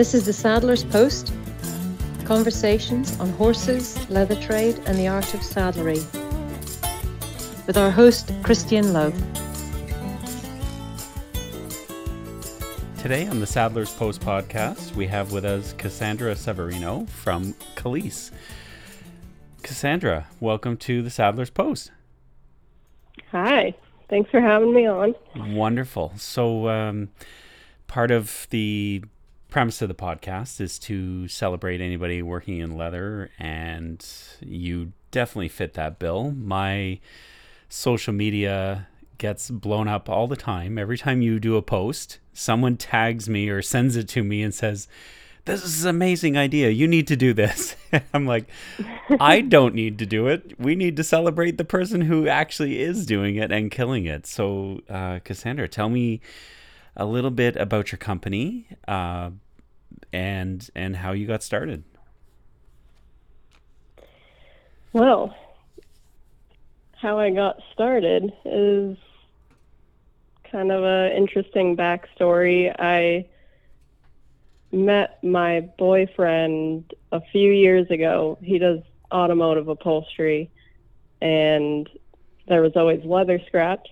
This is the Saddler's Post conversations on horses, leather trade, and the art of saddlery. With our host, Christian Lowe. Today on the Saddler's Post podcast, we have with us Cassandra Severino from Calyse. Cassandra, welcome to the Saddler's Post. Hi, thanks for having me on. Wonderful. So, um, part of the premise of the podcast is to celebrate anybody working in leather, and you definitely fit that bill. My social media gets blown up all the time. Every time you do a post, someone tags me or sends it to me and says, this is an amazing idea. You need to do this. I'm like, I don't need to do it. We need to celebrate the person who actually is doing it and killing it. So, uh, Cassandra, tell me a little bit about your company uh, and and how you got started. Well, how I got started is kind of an interesting backstory. I met my boyfriend a few years ago. He does automotive upholstery, and there was always leather scraps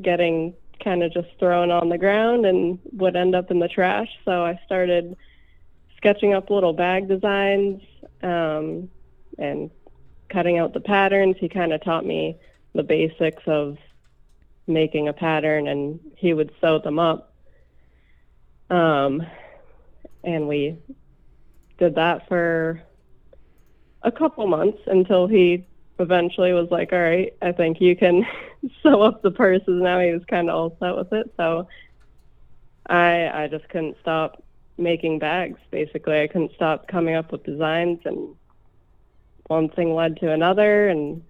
getting kind of just thrown on the ground and would end up in the trash. So I started sketching up little bag designs um, and cutting out the patterns. He kind of taught me the basics of making a pattern, and he would sew them up. Um, and we did that for a couple months until he eventually was like, "All right, I think you can sew up the purses." Now he was kind of all set with it, so I I just couldn't stop making bags. Basically, I couldn't stop coming up with designs, and one thing led to another, and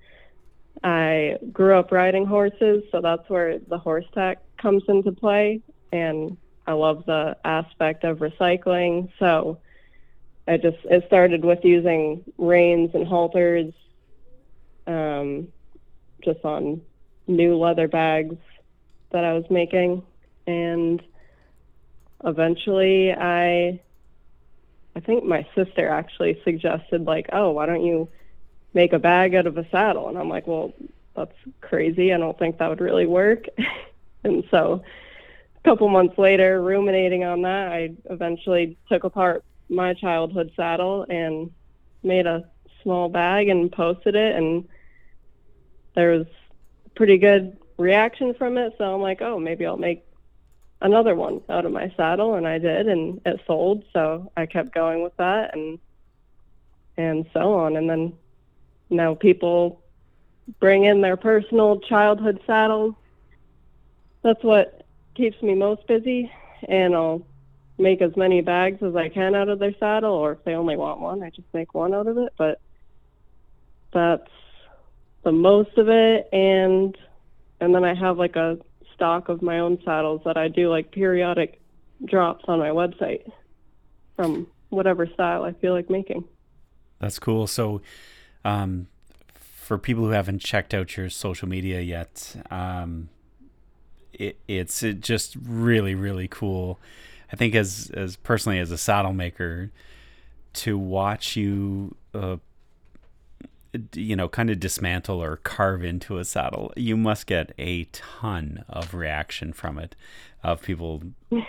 I grew up riding horses, so that's where the horse tack comes into play, and I love the aspect of recycling. So I just it started with using reins and halters, um, just on new leather bags that I was making, and eventually I I think my sister actually suggested like, oh, why don't you make a bag out of a saddle? And I'm like, well, that's crazy. I don't think that would really work. and so a couple months later, ruminating on that, I eventually took apart my childhood saddle and made a small bag and posted it. And there was pretty good reaction from it. So I'm like, oh, maybe I'll make another one out of my saddle. And I did, and it sold. So I kept going with that and and so on. And then now people bring in their personal childhood saddles. That's what keeps me most busy, and I'll make as many bags as I can out of their saddle, or if they only want one, I just make one out of it. But that's the most of it, and and then I have like a stock of my own saddles that I do like periodic drops on my website from whatever style I feel like making. That's cool. So, um, for people who haven't checked out your social media yet, um, it, it's it just really really cool. I think as as personally as a saddle maker, to watch you, uh, you know, kind of dismantle or carve into a saddle, you must get a ton of reaction from it, of people,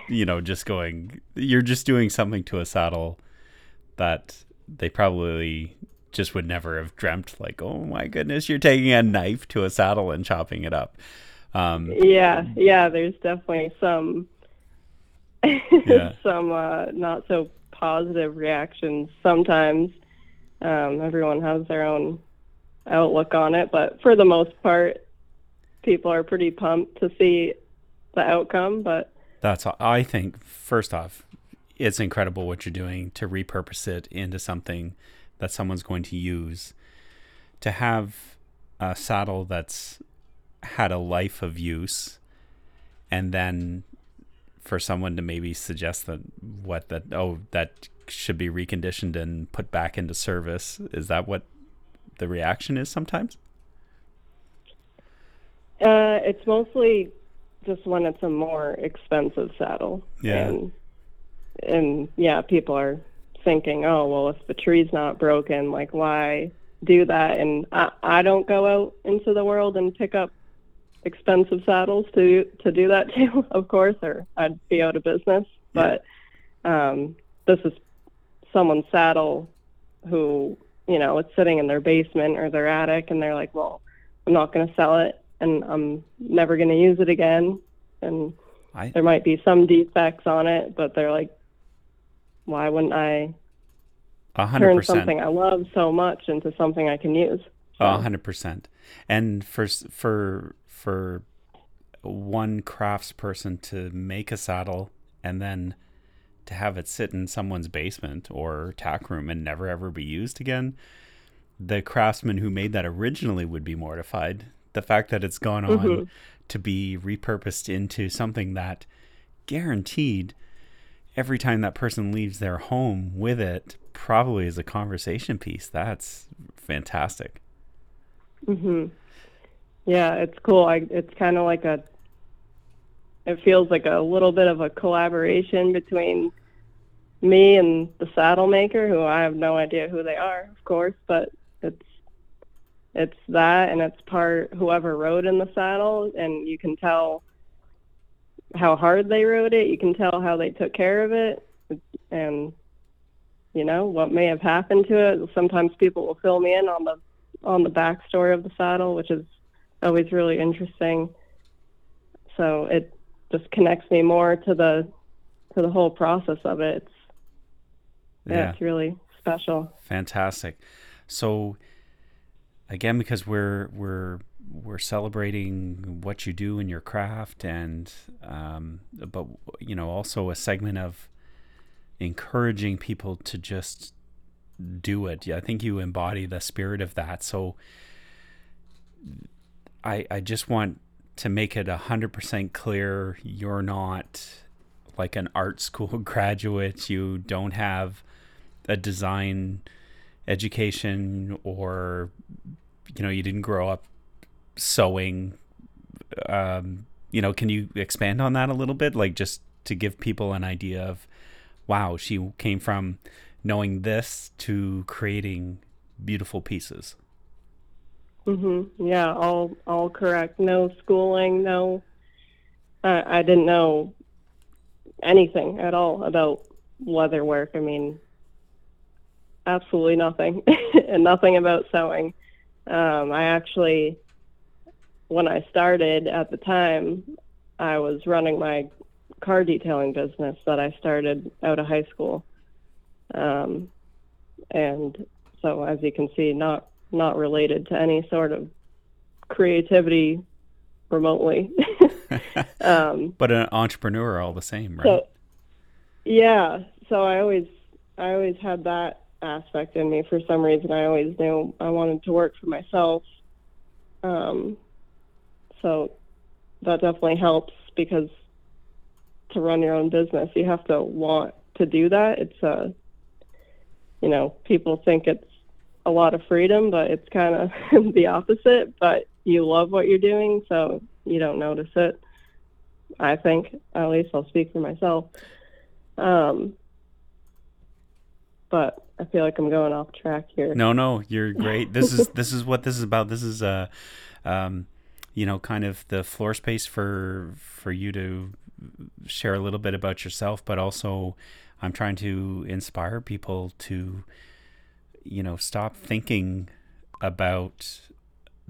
you know, just going, you're just doing something to a saddle that they probably just would never have dreamt like oh my goodness you're taking a knife to a saddle and chopping it up um, yeah, yeah. There's definitely some yeah. some uh, not so positive reactions sometimes. Um, everyone has their own outlook on it, but for the most part, people are pretty pumped to see the outcome. But that's I think first off, it's incredible what you're doing to repurpose it into something that someone's going to use. To have a saddle that's had a life of use and then for someone to maybe suggest that what that oh that should be reconditioned and put back into service is that what the reaction is sometimes uh, it's mostly just when it's a more expensive saddle yeah and and yeah, people are thinking, oh, well, if the tree's not broken, like why do that? And I, I don't go out into the world and pick up expensive saddles to to do that too, of course, or I'd be out of business. Yeah. But um, this is someone's saddle who you know it's sitting in their basement or their attic, and they're like, well, I'm not going to sell it, and I'm never going to use it again, and I there might be some defects on it, but they're like, why wouldn't I hundred turn something I love so much into something I can use? A hundred percent. And for for for one craftsperson to make a saddle and then to have it sit in someone's basement or tack room and never ever be used again, the craftsman who made that originally would be mortified. The fact that it's gone on Mhm. to be repurposed into something that guaranteed every time that person leaves their home with it probably is a conversation piece. That's fantastic. hmm Yeah, it's cool. I, it's kind of like a. It feels like a little bit of a collaboration between me and the saddle maker, who I have no idea who they are, of course, but it's it's that, and it's part whoever rode in the saddle, and you can tell how hard they rode it. You can tell how they took care of it, and you know what may have happened to it. Sometimes people will fill me in on the on the backstory of the saddle, which is always really interesting. So it just connects me more to the to the whole process of it. It's, yeah, Yeah. it's really special. Fantastic. So again, because we're we're we're celebrating what you do in your craft, and um, but you know also a segment of encouraging people to just do it. I think you embody the spirit of that. So I I just want to make it a hundred percent clear you're not like an art school graduate. You don't have a design education or you know you didn't grow up sewing. Um you know can you expand on that a little bit? Like just to give people an idea of wow she came from knowing this to creating beautiful pieces hmm Yeah, all all correct. No schooling. No, I I didn't know anything at all about leather work. I mean, absolutely nothing, and nothing about sewing. Um, I actually, when I started at the time, I was running my car detailing business that I started out of high school. Um, and so, as you can see, not not related to any sort of creativity remotely. um, but an entrepreneur all the same right so, yeah. So I always, I always had that aspect in me for some reason. I always knew I wanted to work for myself. Um, so that definitely helps because to run your own business, you have to want to do that. It's a, you know, people think it's a lot of freedom, but it's kind of the opposite. But you love what you're doing, so you don't notice it. I think, at least I'll speak for myself. Um, but I feel like I'm going off track here. No, no, you're great. This is this is what this is about. This is uh um you know, kind of the floor space for for you to share a little bit about yourself, but also I'm trying to inspire people to you know, stop thinking about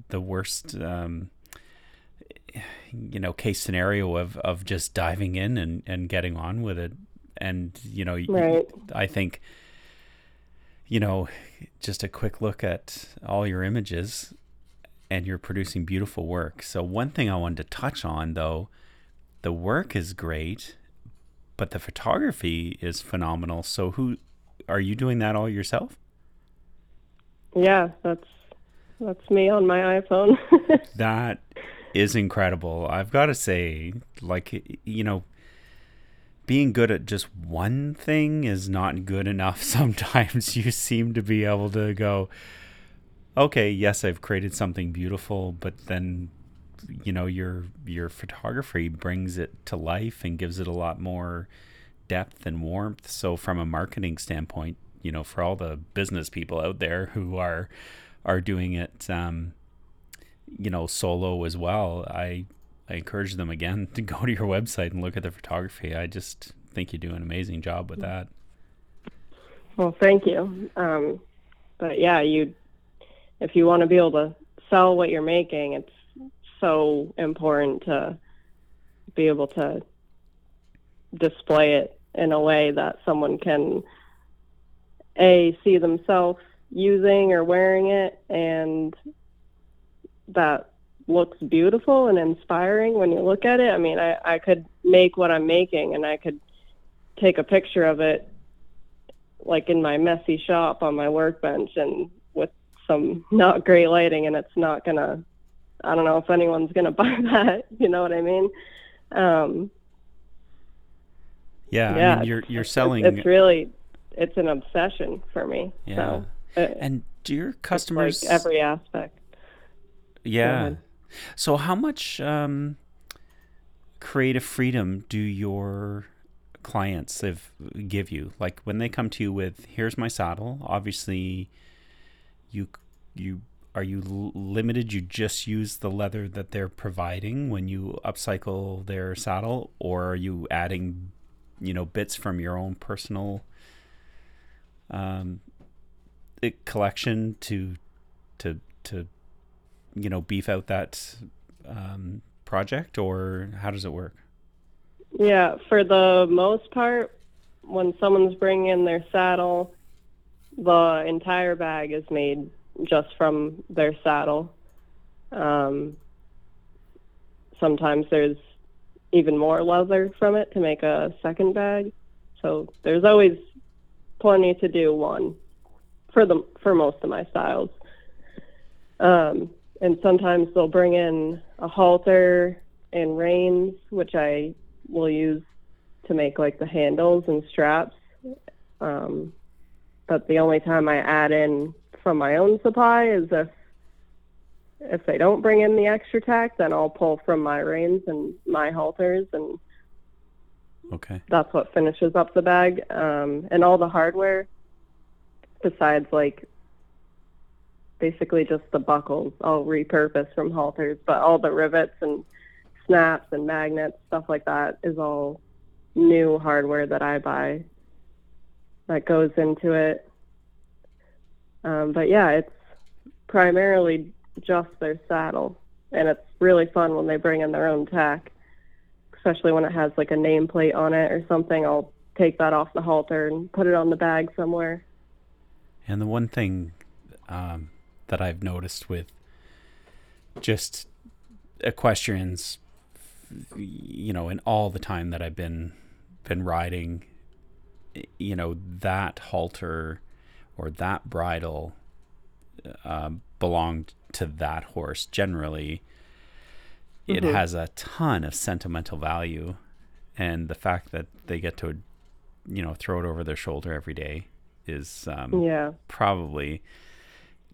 the worst um you know, case scenario of of just diving in and and getting on with it. And you know, Right. I think you know, just a quick look at all your images and you're producing beautiful work. So one thing I wanted to touch on though, the work is great, but the photography is phenomenal. So who are you doing that all yourself? Yeah, that's that's me on my iPhone. That is incredible. I've got to say, like, you know, being good at just one thing is not good enough. Sometimes you seem to be able to go, okay, yes, I've created something beautiful, but then, you know, your your photography brings it to life and gives it a lot more depth and warmth. So from a marketing standpoint, you know, for all the business people out there who are are doing it, um, you know, solo as well, I I encourage them again to go to your website and look at the photography. I just think you do an amazing job with that. Well, thank you. Um, but yeah, you if you want to be able to sell what you're making, it's so important to be able to display it in a way that someone can a see themselves using or wearing it and that looks beautiful and inspiring when you look at it. I mean, I, I could make what I'm making and I could take a picture of it like in my messy shop on my workbench and with some not great lighting and it's not gonna I don't know if anyone's gonna buy that, you know what I mean? Um Yeah, yeah, I mean, you're you're it's- selling It's really, it's an obsession for me. Yeah. So, and do your customers like every aspect. Yeah. So how much um, creative freedom do your clients have, give you? Like when they come to you with, "Here's my saddle." Obviously, you you are you limited? You just use the leather that they're providing when you upcycle their saddle, or are you adding, you know, bits from your own personal um, eh, collection to to to you know beef out that um, project or how does it work Yeah, for the most part, when someone's bringing in their saddle, the entire bag is made just from their saddle. Um, sometimes there's even more leather from it to make a second bag. So there's always plenty to do one for the for most of my styles. Um, and sometimes they'll bring in a halter and reins, which I will use to make like the handles and straps. Um, but the only time I add in from my own supply is if if they don't bring in the extra tack, then I'll pull from my reins and my halters, and okay that's what finishes up the bag. Um, and all the hardware, besides like basically just the buckles, I'll repurpose from halters, but all the rivets and snaps and magnets, stuff like that, is all new hardware that I buy that goes into it. Um, but yeah, it's primarily just their saddle, and it's really fun when they bring in their own tack, especially when it has like a nameplate on it or something. I'll take that off the halter and put it on the bag somewhere. and the one thing um, that i've noticed with just equestrians you know in all the time that i've been been riding you know that halter or that bridle uh, belonged to that horse generally it Mhm. has a ton of sentimental value and the fact that they get to you know throw it over their shoulder every day is um, Yeah. probably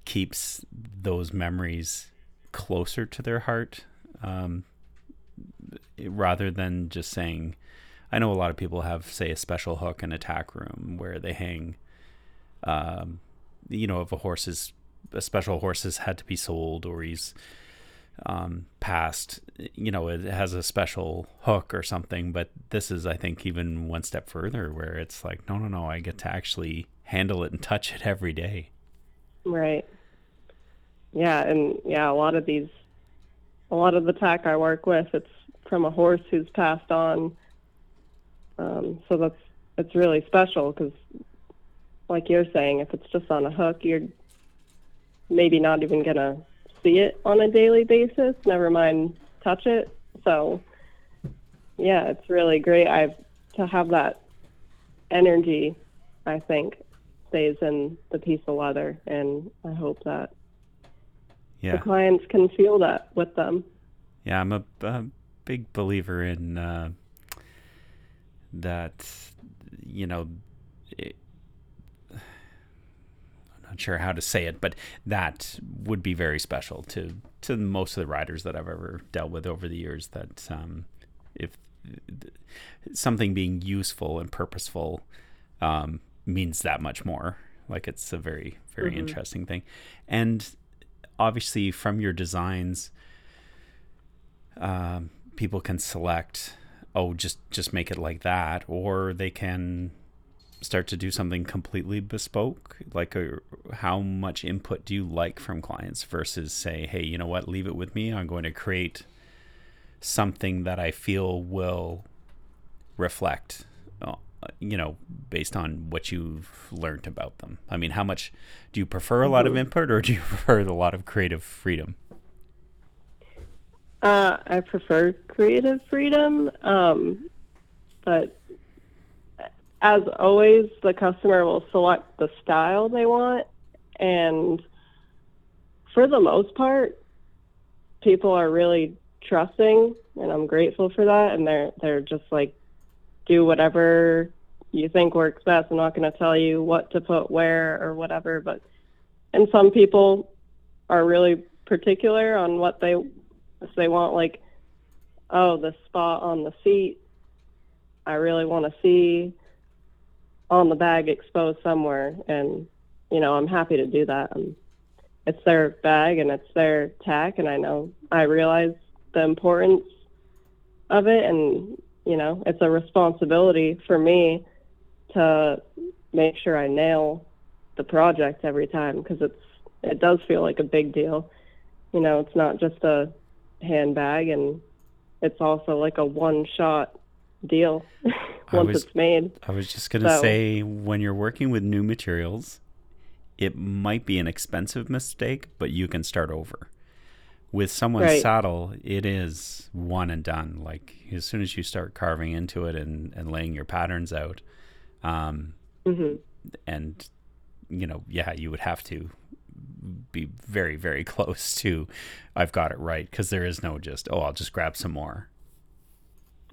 keeps those memories closer to their heart um, rather than just saying i know a lot of people have say a special hook and attack room where they hang um, you know if a horse is a special horse has had to be sold or he's um, passed you know it has a special hook or something but this is i think even one step further where it's like no no no i get to actually handle it and touch it every day Right. Yeah, and yeah, a lot of these, a lot of the tack I work with, it's from a horse who's passed on. Um, so that's it's really special because, like you're saying, if it's just on a hook, you're maybe not even gonna see it on a daily basis. Never mind touch it. So, yeah, it's really great. I've to have that energy. I think stays in the piece of leather, and I hope that the clients can feel that with them. yeah i'm a, a big believer in uh, that you know it, not sure how to say it but that would be very special to to most of the riders that i've ever dealt with over the years that um if something being useful and purposeful um, means that much more. Like it's a very very Mhm. interesting thing, and obviously from your designs, um, people can select oh just just make it like that, or they can start to do something completely bespoke? Like uh how much input do you like from clients versus say hey you know what? Leave it with me. I'm going to create something that i feel will reflect uh, you know based on what you've learned about them. I mean how much do you prefer a lot of Mhm. input or do you prefer a lot of creative freedom? Uh, I prefer creative freedom, um, but as always, the customer will select the style they want, and for the most part, people are really trusting, and I'm grateful for that. And they're they're just like, do whatever you think works best. I'm not going to tell you what to put where or whatever, but and some people are really particular on what they if they want like oh the spot on the seat i really want to see on the bag exposed somewhere and you know i'm happy to do that. Um, it's their bag and it's their tack and i know i realize the importance of it and you know it's a responsibility for me to make sure i nail the project every time because it's it does feel like a big deal. You know it's not just a handbag and it's also like a one shot deal once was- it's made. I was just going to So- say when you're working with new materials it might be an expensive mistake but you can start over. With someone's Right. saddle it is one and done. Like as soon as you start carving into it and, and laying your patterns out um, hmm and you know yeah you would have to be very very close to i've got it right because there is no just oh i'll just grab some more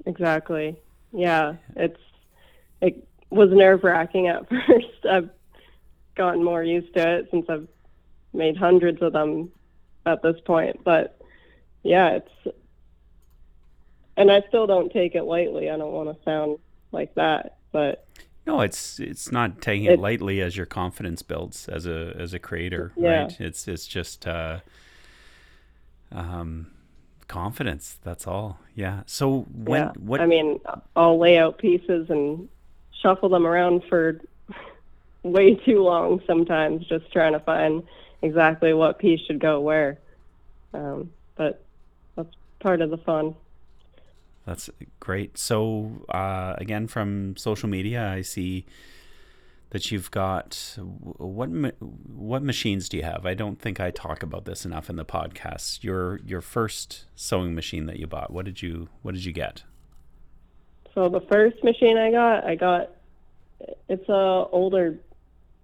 exactly. Yeah it's it was nerve wracking at first. I've gotten more used to it since i've made hundreds of them at this point but yeah it's and i still don't take it lightly. I don't want to sound like that but no it's it's not taking it It- lightly as your confidence builds as a as a creator Yeah. right? It's it's just uh um confidence that's all yeah so when yeah. what I mean, I'll lay out pieces and shuffle them around for way too long sometimes, just trying to find exactly what piece should go where. Um, but that's part of the fun. That's great. So, uh, again, from social media, I see that you've got what what machines do you have? I don't think I talk about this enough in the podcast. Your your first sewing machine that you bought. What did you what did you get? So the first machine I got, I got it's a older,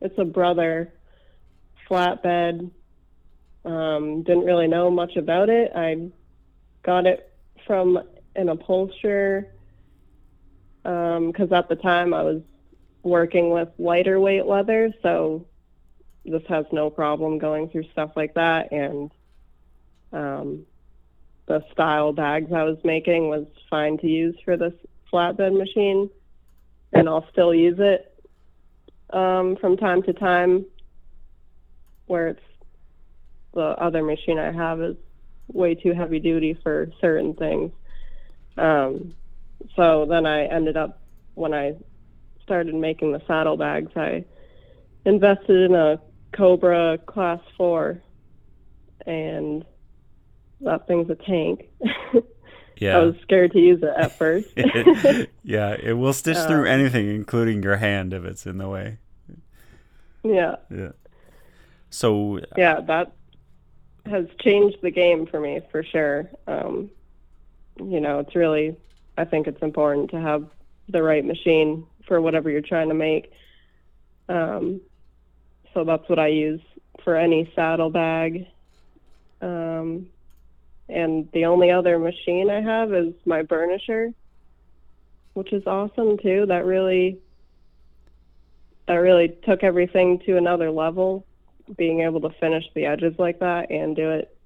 it's a brother flatbed. Um, didn't really know much about it. I got it from an upholsterer because at the time I was working with lighter weight leather, so this has no problem going through stuff like that. And um, the style bags I was making was fine to use for this flatbed machine, and I'll still use it um, from time to time. Where it's the other machine I have is way too heavy duty for certain things. Um, so then I ended up when I started making the saddlebags, I invested in a Cobra Class Four, and that thing's a tank. Yeah. I was scared to use it at first. yeah, it will stitch through Um, anything, including your hand if it's in the way. yeah, Yeah. So, yeah, that has changed the game for me for sure. Um, you know, it's really, I think it's important to have the right machine for whatever you're trying to make. Um, so that's what I use for any saddlebag. Um, and the only other machine I have is my burnisher, which is awesome too. That really, that really took everything to another level. Being able to finish the edges like that and do it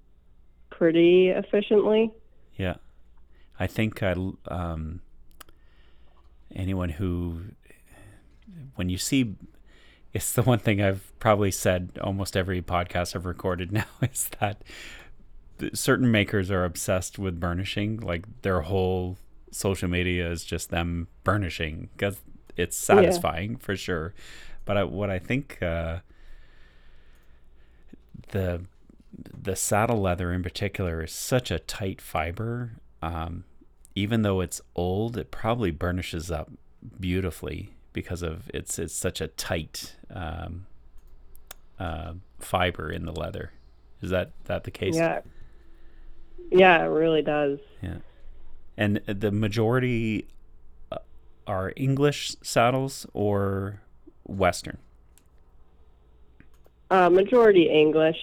pretty efficiently. Yeah, I think I um, anyone who, when you see, it's the one thing I've probably said almost every podcast I've recorded now is that certain makers are obsessed with burnishing. Like their whole social media is just them burnishing because it's satisfying yeah. for sure. But I, what I think uh, the the saddle leather in particular is such a tight fiber. Um, even though it's old, it probably burnishes up beautifully because of it's it's such a tight um, uh, fiber in the leather. Is that that the case? Yeah. Yeah, it really does. Yeah. And the majority uh, are English saddles or Western. Uh, majority English.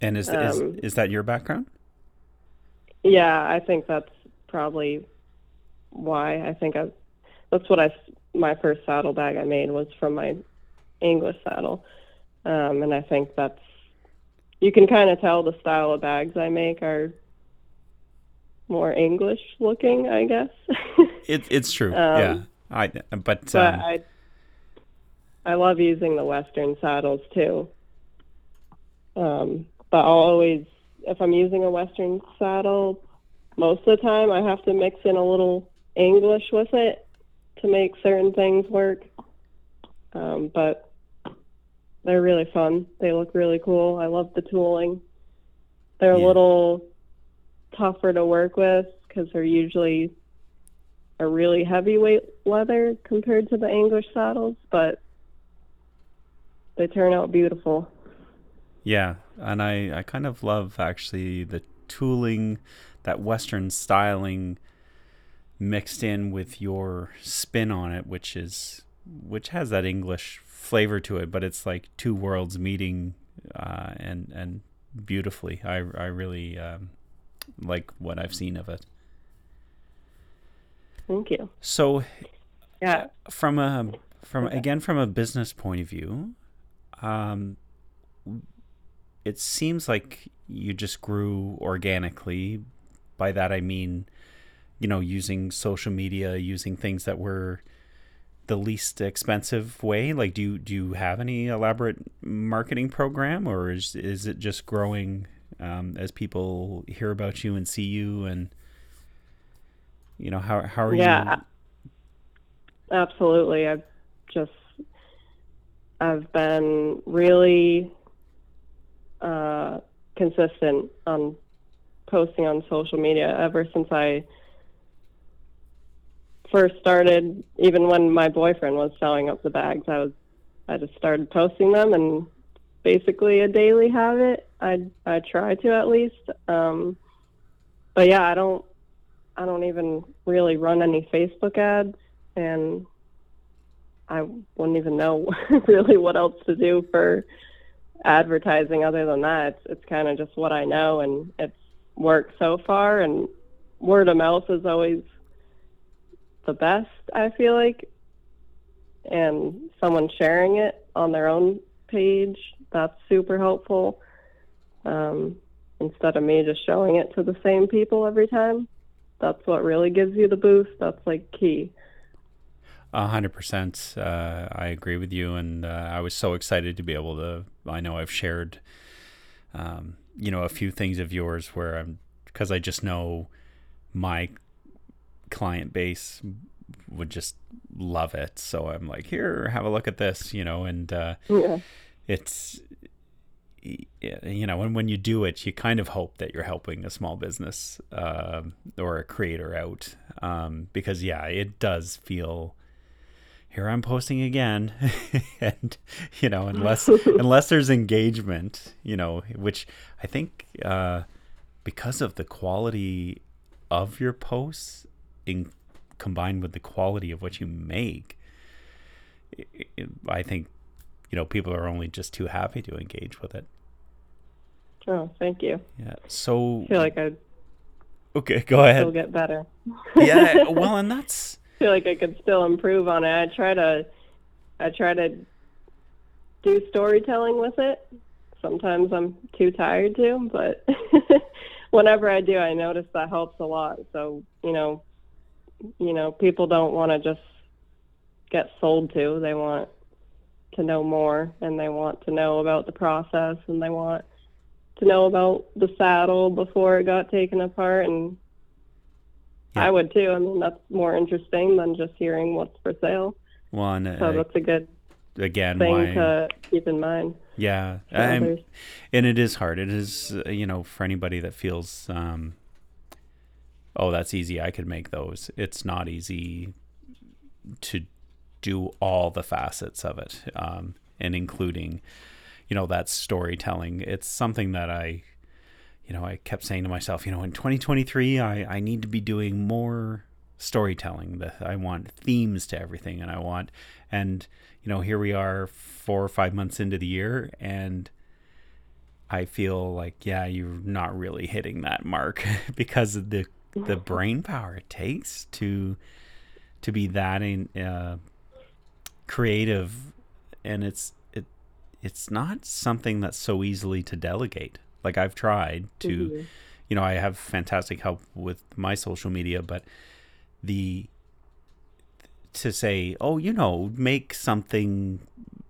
And is, um, is is that your background? Yeah, I think that's probably why. I think I that's what I my first saddle bag I made was from my English saddle, um, and I think that's you can kind of tell the style of bags I make are more English looking, I guess. it, it's true. Um, yeah, I but, but um, I I love using the Western saddles too. Um, but I'll always, if I'm using a Western saddle, most of the time I have to mix in a little English with it to make certain things work. Um, but they're really fun. They look really cool. I love the tooling. They're yeah. a little tougher to work with because they're usually a really heavyweight leather compared to the English saddles, but they turn out beautiful. Yeah, and I I kind of love actually the tooling, that Western styling mixed in with your spin on it, which is which has that English flavor to it, but it's like two worlds meeting uh, and and beautifully. I I really um, like what I've seen of it. Thank you. So, yeah, from a from okay. again from a business point of view, um, it seems like you just grew organically. By that I mean, you know, using social media, using things that were the least expensive way. Like, do you do you have any elaborate marketing program, or is is it just growing um, as people hear about you and see you and you know how how are yeah, you? Yeah, absolutely. I've just I've been really uh, consistent on posting on social media ever since I first started. Even when my boyfriend was selling up the bags, I was I just started posting them, and basically a daily habit. I I try to at least. Um, but yeah, I don't I don't even really run any Facebook ads, and I wouldn't even know really what else to do for advertising other than that. It's, it's kind of just what I know, and it's worked so far. And word of mouth is always the best, I feel like. And someone sharing it on their own page, that's super helpful. Um, instead of me just showing it to the same people every time, that's what really gives you the boost. That's like key. A hundred percent. Uh, I agree with you, and uh, I was so excited to be able to. I know I've shared, um, you know, a few things of yours where I'm because I just know my client base would just love it. So I'm like, here, have a look at this, you know, and uh, yeah. it's you know, when when you do it, you kind of hope that you're helping a small business uh, or a creator out, um, because yeah, it does feel here I'm posting again, and you know, unless unless there's engagement, you know, which I think uh, because of the quality of your posts, in combined with the quality of what you make, it, it, I think you know people are only just too happy to engage with it. Oh, thank you. Yeah. So I feel like I'd okay. Go ahead. Still get better. yeah. Well, and that's feel like I could still improve on it. I try to, I try to do storytelling with it. Sometimes I'm too tired to, but whenever I do, I notice that helps a lot. So you know, you know, people don't want to just get sold to. They want to know more and they want to know about the process and they want to know about the saddle before it got taken apart and Yeah. I would too. I mean that's more interesting than just hearing what's for sale. One So uh, that's a good again thing why to keep in mind. yeah and it is hard it is uh, you know for anybody that feels um oh that's easy i could make those it's not easy to do all the facets of it um and including you know that storytelling it's something that i you know i kept saying to myself you know in 2023 i i need to be doing more storytelling that i want themes to everything and i want and you know here we are four or five months into the year and I feel like yeah, you're not really hitting that mark because of the the brain power it takes to to be that in, uh, creative, and it's it it's not something that's so easily to delegate. Like I've tried to, Mhm. you know, I have fantastic help with my social media, but the to say, oh, you know, make something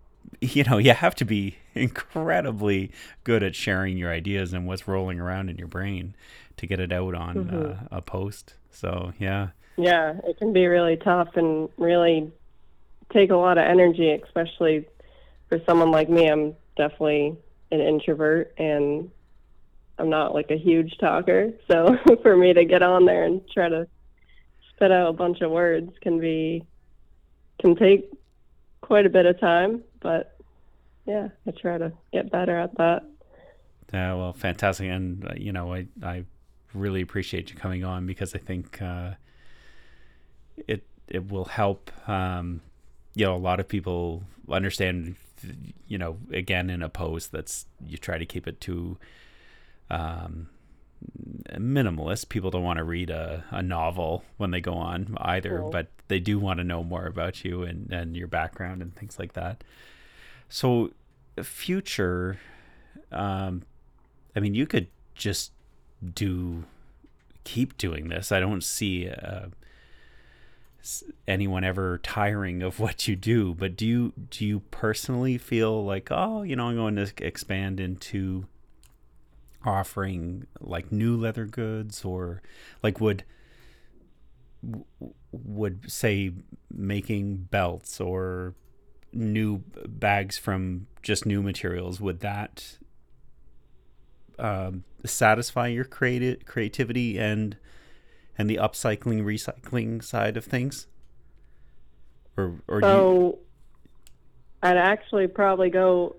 you know, you have to be incredibly good at sharing your ideas and what's rolling around in your brain to get it out on Mhm. uh, a post. So, yeah. Yeah, it can be really tough and really take a lot of energy, especially for someone like me. I'm definitely an introvert and I'm not like a huge talker. So for me to get on there and try to spit out a bunch of words can be can take quite a bit of time, but yeah, I try to get better at that. Yeah, well, fantastic. And, uh, you know, I, I really appreciate you coming on because I think uh, it, it will help, um, you know, a lot of people understand, you know, again, in a post that's, you try to keep it to, um, minimalist. People don't want to read a, a novel when they go on either, No. but they do want to know more about you and, and your background and things like that. So, future, um, I mean, you could just do, keep doing this. I don't see uh, anyone ever tiring of what you do. But do you do you personally feel like, oh, you know, I'm going to expand into offering like new leather goods or like would would say making belts or new bags from just new materials would that um, satisfy your creative creativity and and the upcycling recycling side of things? Or or do you, So I'd actually probably go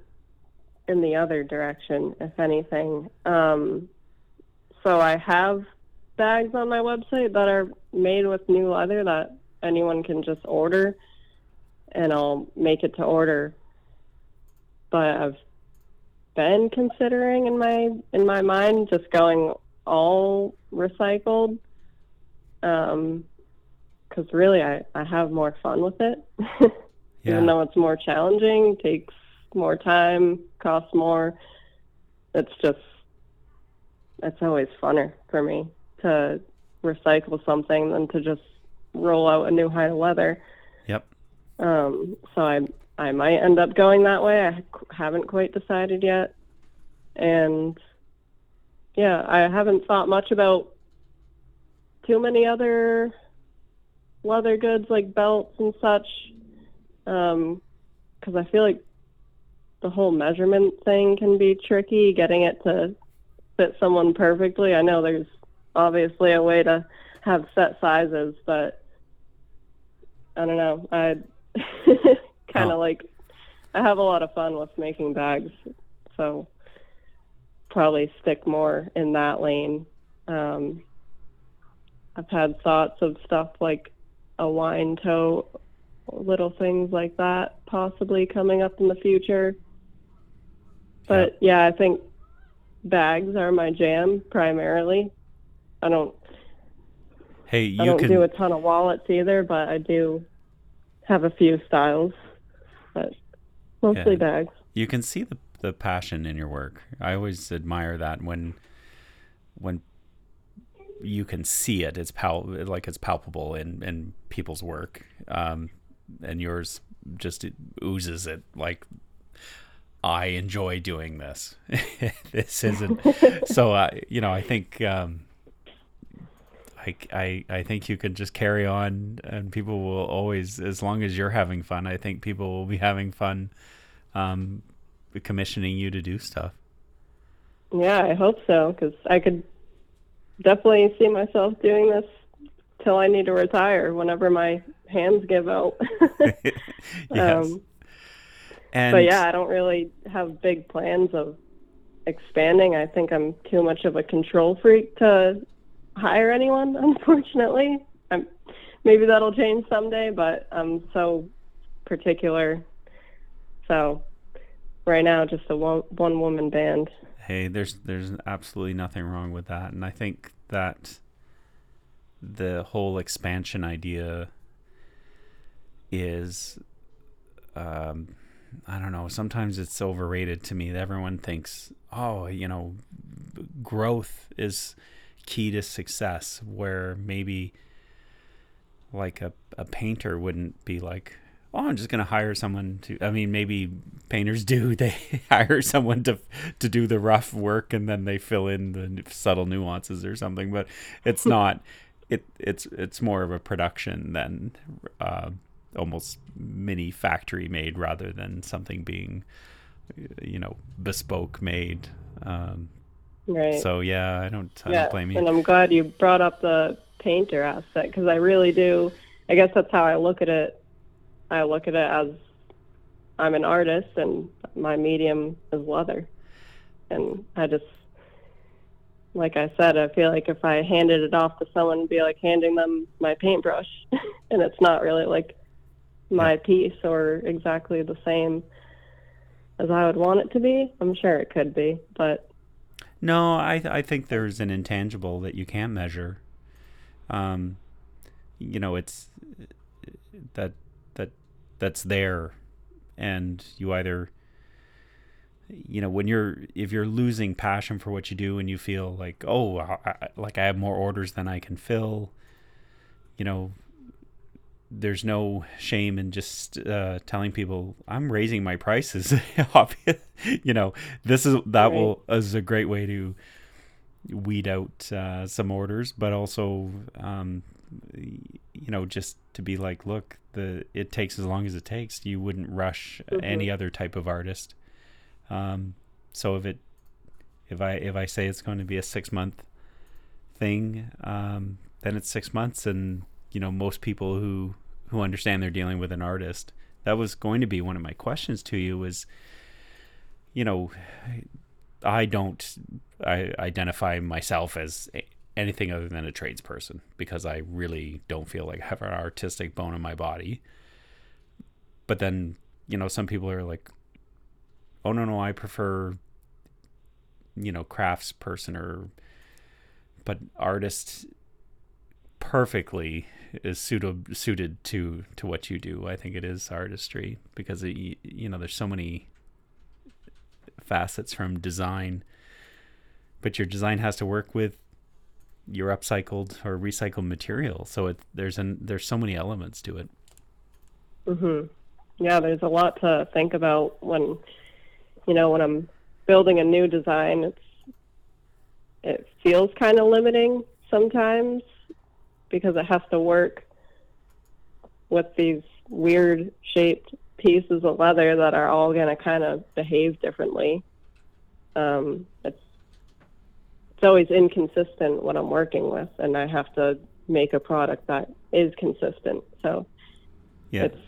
in the other direction, if anything. Um, so I have bags on my website that are made with new leather that anyone can just order, and I'll make it to order. But I've been considering in my in my mind just going all recycled. Um, because really I, I have more fun with it. yeah Even though it's more challenging, takes more time, costs more. It's just, it's always funner for me to recycle something than to just roll out a new hide of leather. yep Um, so I, I might end up going that way. I haven't quite decided yet. And yeah, I haven't thought much about too many other leather goods like belts and such. Um, cause I feel like the whole measurement thing can be tricky, getting it to fit someone perfectly. I know there's obviously a way to have set sizes, but I don't know. I kind of Oh. like I have a lot of fun with making bags, so probably stick more in that lane. Um, I've had thoughts of stuff like a wine tote, little things like that, possibly coming up in the future. But yeah, I think bags are my jam primarily. I don't hey you I don't can do a ton of wallets either, but I do have a few styles, but mostly Yeah. bags. you can see the the passion in your work. I always admire that when when you can see it. It's pal like it's palpable in in people's work. Um, and yours just oozes it like I enjoy doing this. this isn't so. Uh, you know, I think um, I, I I think you can just carry on, and people will always, as long as you're having fun. I think people will be having fun, um, commissioning you to do stuff. Yeah, I hope so because I could definitely see myself doing this till I need to retire. Whenever my hands give out. yes. Um, and but yeah, I don't really have big plans of expanding. I think I'm too much of a control freak to hire anyone, unfortunately. I'm, maybe that'll change someday, but I'm so particular. So right now, just a one, one woman band. Hey, there's there's absolutely nothing wrong with that, and I think that the whole expansion idea is um, I don't know. Sometimes it's overrated to me. Everyone thinks, oh, you know, growth is key to success. Where maybe like a, a painter wouldn't be like, oh, I'm just going to hire someone to. I mean, maybe painters do. They hire someone to to do the rough work and then they fill in the subtle nuances or something. But it's not. It it's it's more of a production than. Uh, almost mini factory made rather than something being you know bespoke made. Um, right. so yeah i don't, I yeah, don't blame you. and i'm glad you brought up the painter aspect because i really do i guess that's how i look at it. I look at it as i'm an artist and my medium is leather. And i just like I said, I feel like if I handed it off to someone, it'd be like handing them my paintbrush, and it's not really like my piece or exactly the same as I would want it to be. I'm sure it could be, but no, I I think there's an intangible that you can't measure. Um, you know, it's that that that's there, and you either you know when you're if you're losing passion for what you do and you feel like oh I, like I have more orders than I can fill, you know there's no shame in just uh, telling people I'm raising my prices. you know, this is that right. will is a great way to weed out uh, some orders, but also, um, you know, just to be like, look, the it takes as long as it takes. You wouldn't rush mm-hmm. any other type of artist. Um, so if it if I if I say it's going to be a six month thing, um, then it's six months, and you know most people who who understand they're dealing with an artist. That was going to be one of my questions to you was, you know, I don't I identify myself as anything other than a tradesperson because I really don't feel like I have an artistic bone in my body. But then, you know, some people are like, oh no no, I prefer you know, crafts person or but artist perfectly is suited suited to to what you do. I think it is artistry because it, you know there's so many facets from design, but your design has to work with your upcycled or recycled material. So it there's an there's so many elements to it. Mhm. Yeah, there's a lot to think about when you know when I'm building a new design. It's it feels kind of limiting sometimes because it has to work with these weird shaped pieces of leather that are all going to kind of behave differently. Um, it's it's always inconsistent what I'm working with, and I have to make a product that is consistent. So yeah. it's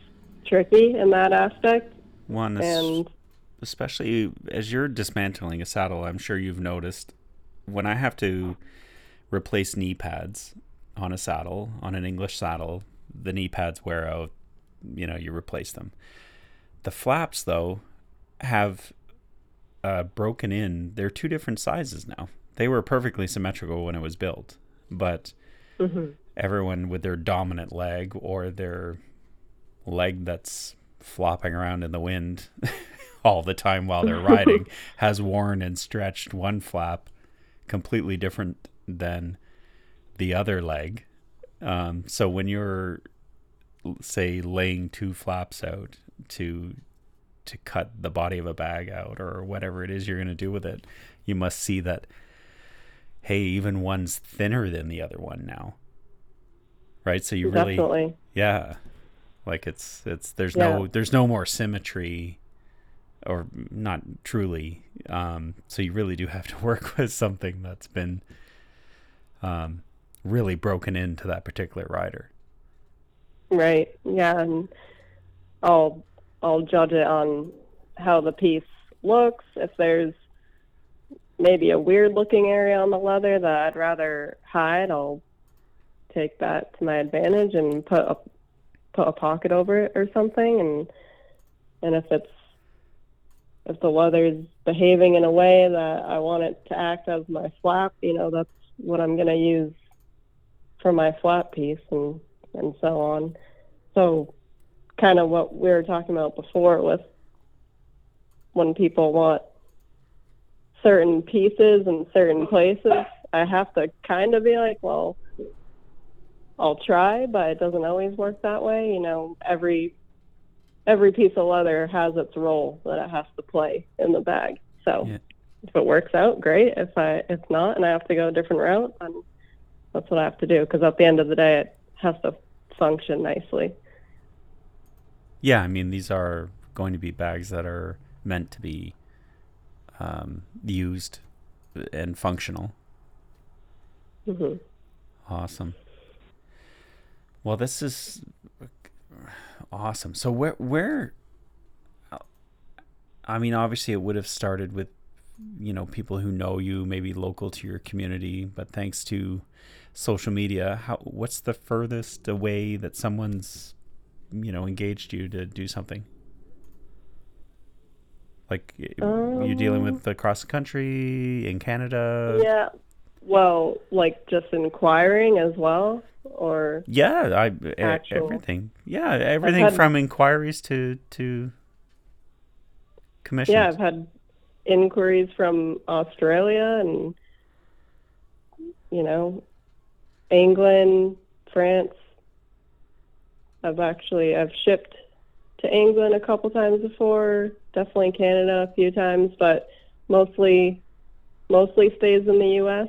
tricky in that aspect. One and especially as you're dismantling a saddle, I'm sure you've noticed when I have to replace knee pads on a saddle, on an English saddle, the knee pads wear out, you know, you replace them. The flaps, though, have uh, broken in. They're two different sizes now. They were perfectly symmetrical when it was built, but mm-hmm. everyone with their dominant leg or their leg that's flopping around in the wind all the time while they're riding has worn and stretched one flap completely different than the other leg. Um, so when you're say laying two flaps out to to cut the body of a bag out or whatever it is you're going to do with it, you must see that hey, even one's thinner than the other one now. Right? So you really Definitely. yeah. Like it's it's there's Yeah. no there's no more symmetry or not truly. Um so you really do have to work with something that's been um really broken into that particular rider. Right. Yeah, and I'll I'll judge it on how the piece looks. If there's maybe a weird looking area on the leather that I'd rather hide, I'll take that to my advantage and put a put a pocket over it or something and and if it's if the leather's behaving in a way that I want it to act as my flap, you know, that's what I'm going to use for my flat piece and and so on. So, kind of what we were talking about before with when people want certain pieces in certain places, I have to kind of be like, well, I'll try, but it doesn't always work that way. You know, every every piece of leather has its role that it has to play in the bag. So, Yeah. if it works out, great. If I if not, and I have to go a different route, then that's what I have to do. Because at the end of the day, it has to function nicely. Yeah, I mean these are going to be bags that are meant to be um, used and functional. hmm Awesome. Well, this is awesome. So where where I mean obviously it would have started with you know people who know you maybe local to your community, but thanks to social media, how what's the furthest away that someone's you know engaged you to do something? Like you're dealing Um, with across the country in Canada? Yeah. Well, like just inquiring as well, or Yeah, I actual. everything. Yeah, everything had- from inquiries to to commissions. yeah, I've had inquiries from Australia and you know England, France. I've actually I've shipped to England a couple times before, definitely Canada a few times, but mostly mostly stays in the U.S.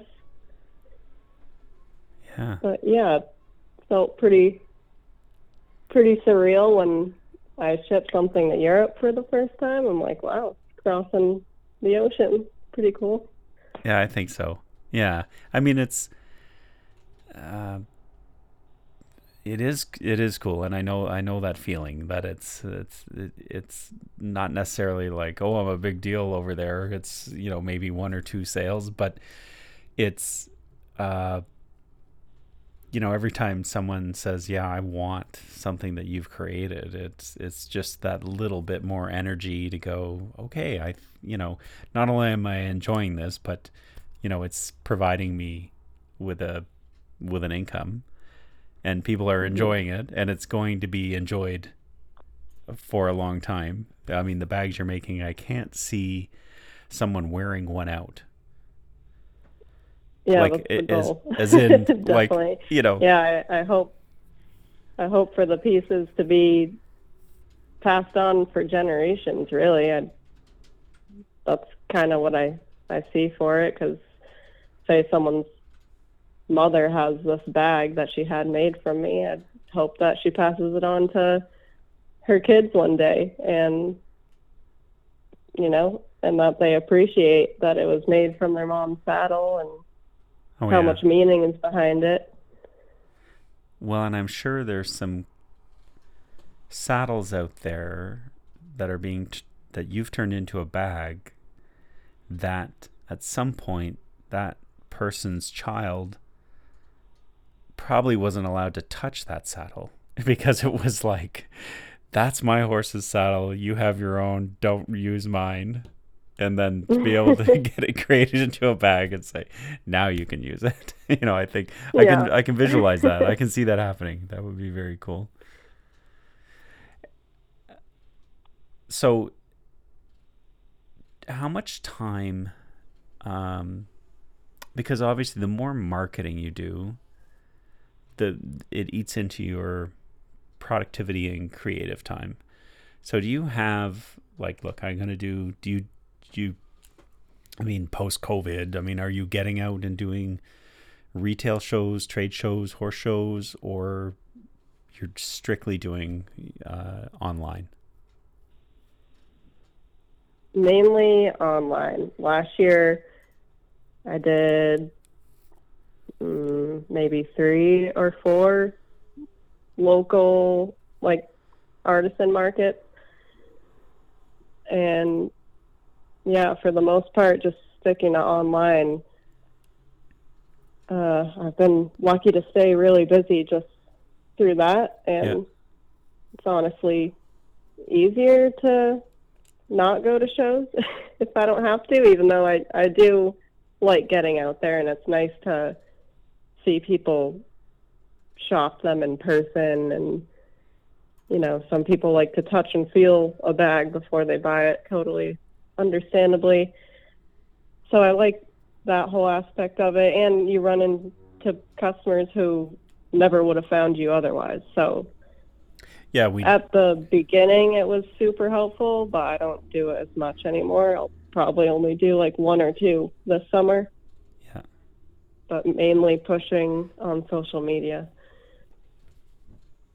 yeah. But yeah, felt pretty pretty surreal when I shipped something to Europe for the first time. I'm like, wow, crossing the ocean. Pretty cool. Yeah, I think so. Yeah, I mean it's, uh, it is it is cool, and I know I know that feeling that it's it's it's not necessarily like oh I'm a big deal over there. It's you know maybe one or two sales, but it's uh, you know every time someone says yeah I want something that you've created, it's it's just that little bit more energy to go okay I you know not only am I enjoying this, but you know it's providing me with a with an income and people are mm-hmm. enjoying it and it's going to be enjoyed for a long time i mean the bags you're making i can't see someone wearing one out Yeah, like that's the as, goal. as in like Definitely. you know yeah, I, I hope I hope for the pieces to be passed on for generations. Really, I, that's kind of what I I see for it. Because say someone's mother has this bag that she had made from me, I hope that she passes it on to her kids one day, and you know, and that they appreciate that it was made from their mom's saddle and oh, how yeah. much meaning is behind it. Well, and I'm sure there's some saddles out there that are being t- that you've turned into a bag that at some point that person's child probably wasn't allowed to touch that saddle because it was like that's my horse's saddle. You have your own. Don't use mine. And then to be able to get it created into a bag and say now you can use it. You know i think i can i can visualize that. I can see that happening. That would be very cool. So how much time um because obviously the more marketing you do the it eats into your productivity and creative time. So do you have like look, I'm going to do do you do you I mean post COVID, I mean are you getting out and doing retail shows, trade shows, horse shows or you're strictly doing uh, online? Mainly online. Last year, I did um, maybe three or four local, like artisan markets. And yeah, for the most part, just sticking to online. Uh, I've been lucky to stay really busy just through that, and Yeah. it's honestly easier to not go to shows if I don't have to, even though I, I do like getting out there and it's nice to see people shop them in person and you know, some people like to touch and feel a bag before they buy it, totally understandably. So I like that whole aspect of it and you run into customers who never would have found you otherwise. So Yeah, we at the beginning, it was super helpful, but I don't do it as much anymore. I'll probably only do like one or two this summer. But mainly pushing on social media.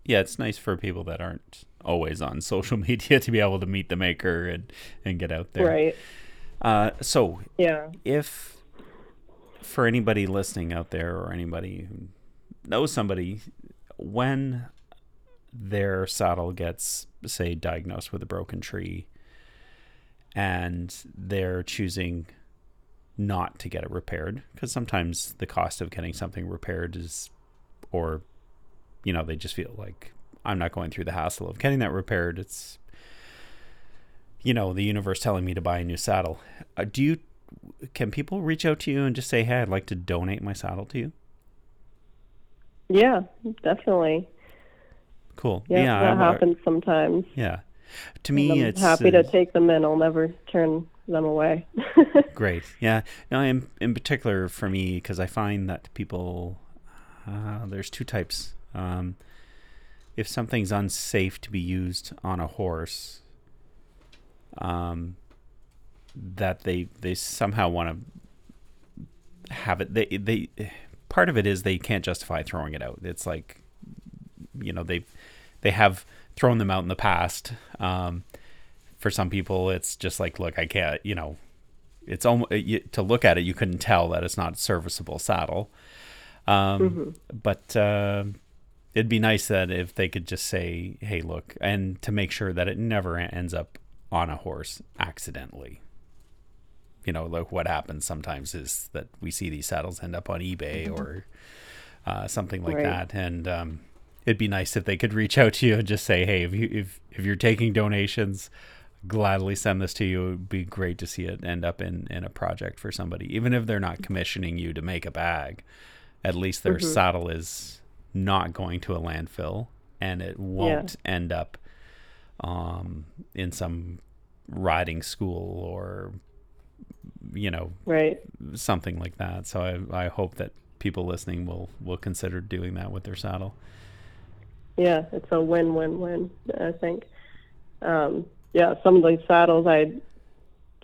Yeah, it's nice for people that aren't always on social media to be able to meet the maker and and get out there. Right. Uh so Yeah. if for anybody listening out there or anybody who knows somebody when their saddle gets say diagnosed with a broken tree and they're choosing not to get it repaired because sometimes the cost of getting something repaired is or you know they just feel like I'm not going through the hassle of getting that repaired it's you know the universe telling me to buy a new saddle uh, do you can people reach out to you and just say hey i'd like to donate my saddle to you Yeah, definitely. cool Yeah, yeah that I- I- happens sometimes. yeah to me I'm it's happy uh, to take them in. I'll never turn them away. great. Yeah. No in, in particular for me because i find that people uh, there's two types. Um, if something's unsafe to be used on a horse um, that they they somehow want to have it they they part of it is they can't justify throwing it out. It's like you know they they have thrown them out in the past. Um, for some people it's just like look i can't you know it's almost to look at it you couldn't tell that it's not a serviceable saddle. Um, but uh, it'd be nice that if they could just say hey look and to make sure that it never ends up on a horse accidentally. You know like what happens sometimes is that we see these saddles end up on ebay or uh, something like Right. that. And um, it'd be nice if they could reach out to you and just say hey if you if, if you're taking donations gladly send this to you. It would be great to see it end up in, in a project for somebody. Even if they're not commissioning you to make a bag, at least their saddle is not going to a landfill and it won't end up um, in some riding school or, you know, right. something like that. So I, I hope that people listening will, will consider doing that with their saddle. Yeah, it's a win-win-win. I think. Um, yeah, some of these saddles I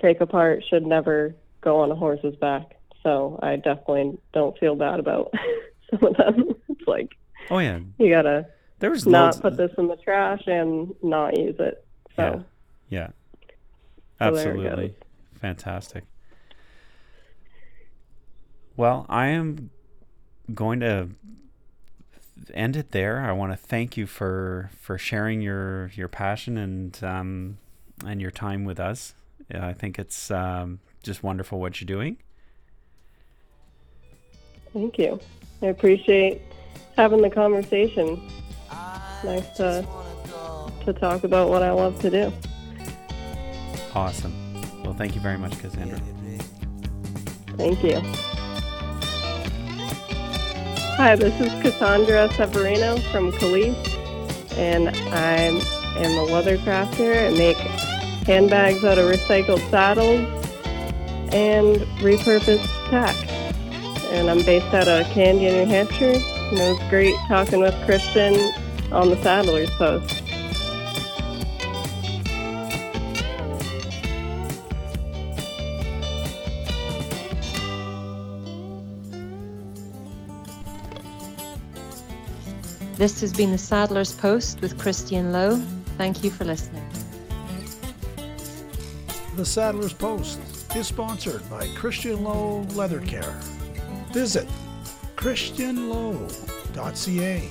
take apart should never go on a horse's back. So I definitely don't feel bad about some of them. It's like Oh yeah, you gotta there was not put this in the trash and not use it. So Yeah. So it Absolutely. goes. Fantastic. Well, I am going to end it there. I want to thank you for for sharing your your passion and um and your time with us. I think it's um, just wonderful what you're doing. thank you. I appreciate having the conversation. Nice to to talk about what I love to do. Awesome. Well, thank you very much, Cassandra. Thank you. Hi, this is Cassandra Severino from Calyse, and I am a leather crafter. and make handbags out of recycled saddles and repurposed tack. And I'm based out of Candia, New Hampshire. And it was great talking with Christian on the Saddler's Post. This has been the Saddler's Post with Christian Lowe. Thank you for listening. The Saddler's Post is sponsored by Christian Lowe Leather Care. Visit christianlowe.ca